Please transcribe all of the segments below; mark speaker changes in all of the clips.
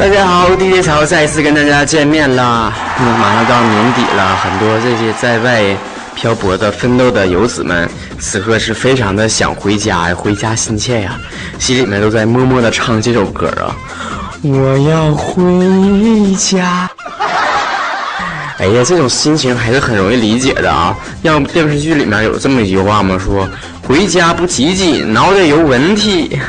Speaker 1: 大家好，DJ 潮再一次跟大家见面了。马上到年底了，很多这些在外漂泊的奋斗的游子们，此刻是非常的想回家呀，回家心切呀，心里面都在默默的唱这首歌啊。我要回家。哎呀，这种心情还是很容易理解的啊。要不电视剧里面有这么一句话吗？说回家不提紧，脑袋有问题。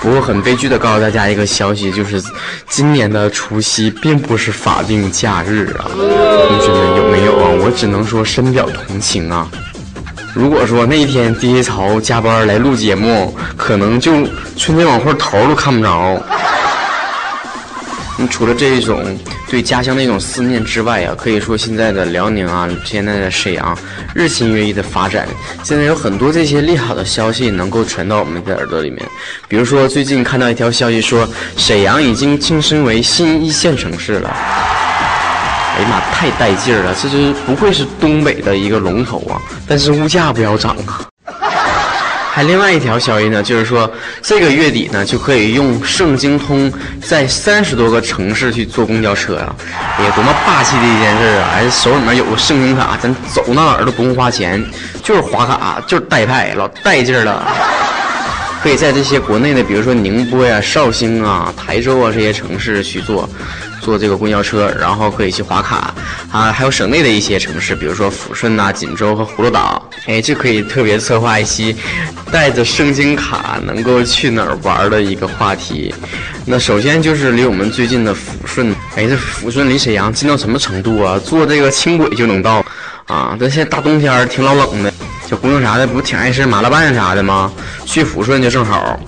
Speaker 1: 不过很悲剧的告诉大家一个消息，就是今年的除夕并不是法定假日啊，同学们有没有啊？我只能说深表同情啊。如果说那一天 DJ 曹加班来录节目，可能就春节晚会头都看不着。除了这一种对家乡的一种思念之外啊，可以说现在的辽宁啊，现在的沈阳日新月异的发展，现在有很多这些利好的消息能够传到我们的耳朵里面。比如说最近看到一条消息说，沈阳已经晋升为新一线城市了。哎呀妈，太带劲儿了！这是不愧是东北的一个龙头啊！但是物价不要涨啊。另外一条消息呢，就是说这个月底呢就可以用盛京通在三十多个城市去坐公交车啊，哎呀，多么霸气的一件事啊！哎，手里面有个盛京卡，咱走到哪儿都不用花钱，就是划卡，就是带派，老带劲儿了。可以在这些国内的，比如说宁波呀、绍兴啊、台州啊这些城市去坐。坐这个公交车，然后可以去划卡啊，还有省内的一些城市，比如说抚顺呐、锦州和葫芦岛，哎，就可以特别策划一期带着圣经卡能够去哪儿玩的一个话题。那首先就是离我们最近的抚顺，哎，这抚顺离沈阳近到什么程度啊？坐这个轻轨就能到啊！但现在大冬天挺老冷的，小姑娘啥的不挺爱吃麻辣拌啥的吗？去抚顺就正好。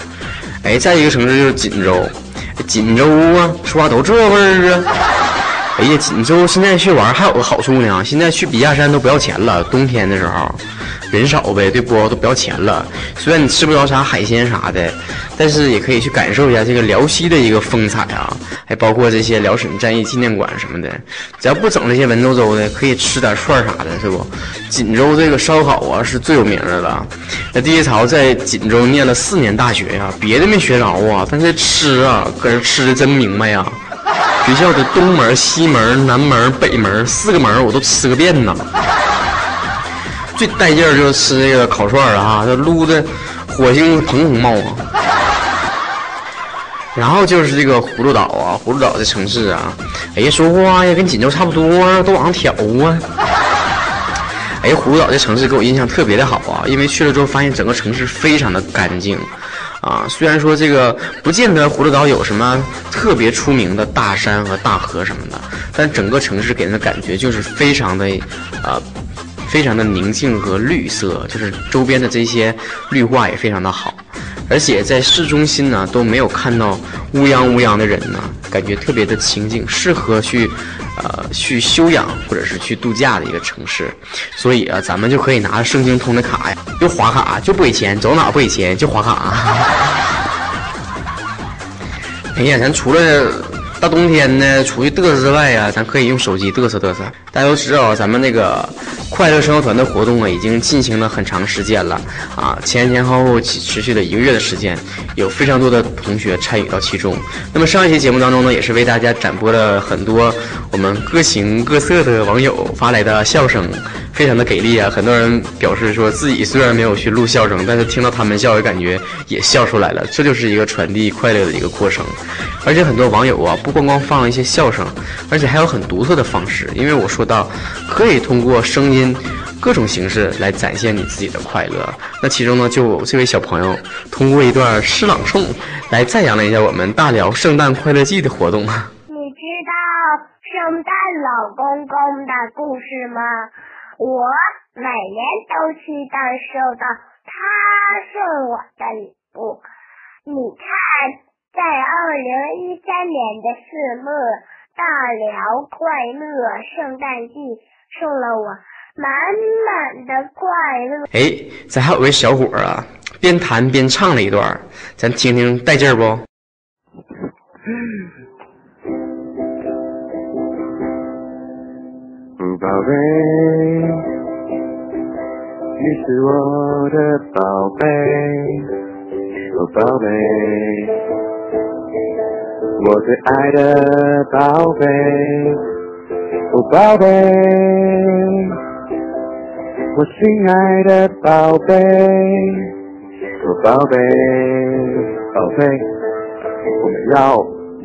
Speaker 1: 哎，再一个城市就是锦州。锦州啊，说话都这味儿啊！哎呀，锦州现在去玩还有个好处呢，现在去笔架山都不要钱了，冬天的时候。人少呗，对不？都不要钱了。虽然你吃不着啥海鲜啥的，但是也可以去感受一下这个辽西的一个风采啊！还包括这些辽沈战役纪念馆什么的。只要不整这些文绉绉的，可以吃点串啥的，是不？锦州这个烧烤啊是最有名的了。那第一曹在锦州念了四年大学呀，别的没学着啊，但是吃啊，搁这吃的真明白呀。学校的东门、西门、南门、北门四个门我都吃个遍呐。最带劲儿就是吃这个烤串儿啊，这撸的火星腾腾冒啊。然后就是这个葫芦岛啊，葫芦岛这城市啊，哎呀，说话呀跟锦州差不多啊，都往上挑啊。哎，葫芦岛这城市给我印象特别的好啊，因为去了之后发现整个城市非常的干净啊。虽然说这个不见得葫芦岛有什么特别出名的大山和大河什么的，但整个城市给人的感觉就是非常的啊。非常的宁静和绿色，就是周边的这些绿化也非常的好，而且在市中心呢都没有看到乌泱乌泱的人呢，感觉特别的清静，适合去，呃，去休养或者是去度假的一个城市。所以啊，咱们就可以拿着圣经通的卡呀，就划卡，就不给钱，走哪不给钱，就划卡。哎呀，咱除了。大冬天呢，出去嘚瑟之外呀，咱可以用手机嘚瑟嘚瑟。大家都知道，咱们那个快乐生活团的活动啊，已经进行了很长时间了啊，前前后后持续了一个月的时间，有非常多的同学参与到其中。那么上一期节目当中呢，也是为大家展播了很多我们各形各色的网友发来的笑声。非常的给力啊！很多人表示说自己虽然没有去录笑声，但是听到他们笑，也感觉也笑出来了。这就是一个传递快乐的一个过程。而且很多网友啊，不光光放了一些笑声，而且还有很独特的方式。因为我说到，可以通过声音各种形式来展现你自己的快乐。那其中呢，就这位小朋友通过一段诗朗诵来赞扬了一下我们大辽圣诞快乐季的活动。你知
Speaker 2: 道圣诞老公公的故事吗？我每年都期待收到他送我的礼物。你看，在二零一三年的四末，大辽快乐圣诞季送了我满满的快乐。
Speaker 1: 哎，咱还有位小伙啊，边弹边唱了一段，咱听听带劲儿不？宝贝，你是我的宝贝，哦宝贝，
Speaker 3: 我最爱的宝贝，哦宝贝，我心爱的宝贝，哦宝贝，宝贝，我们要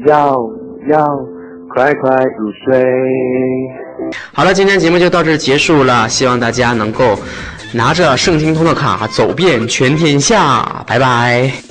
Speaker 3: 要要快快入睡。
Speaker 1: 好了，今天节目就到这结束了，希望大家能够拿着盛京通的卡走遍全天下，拜拜。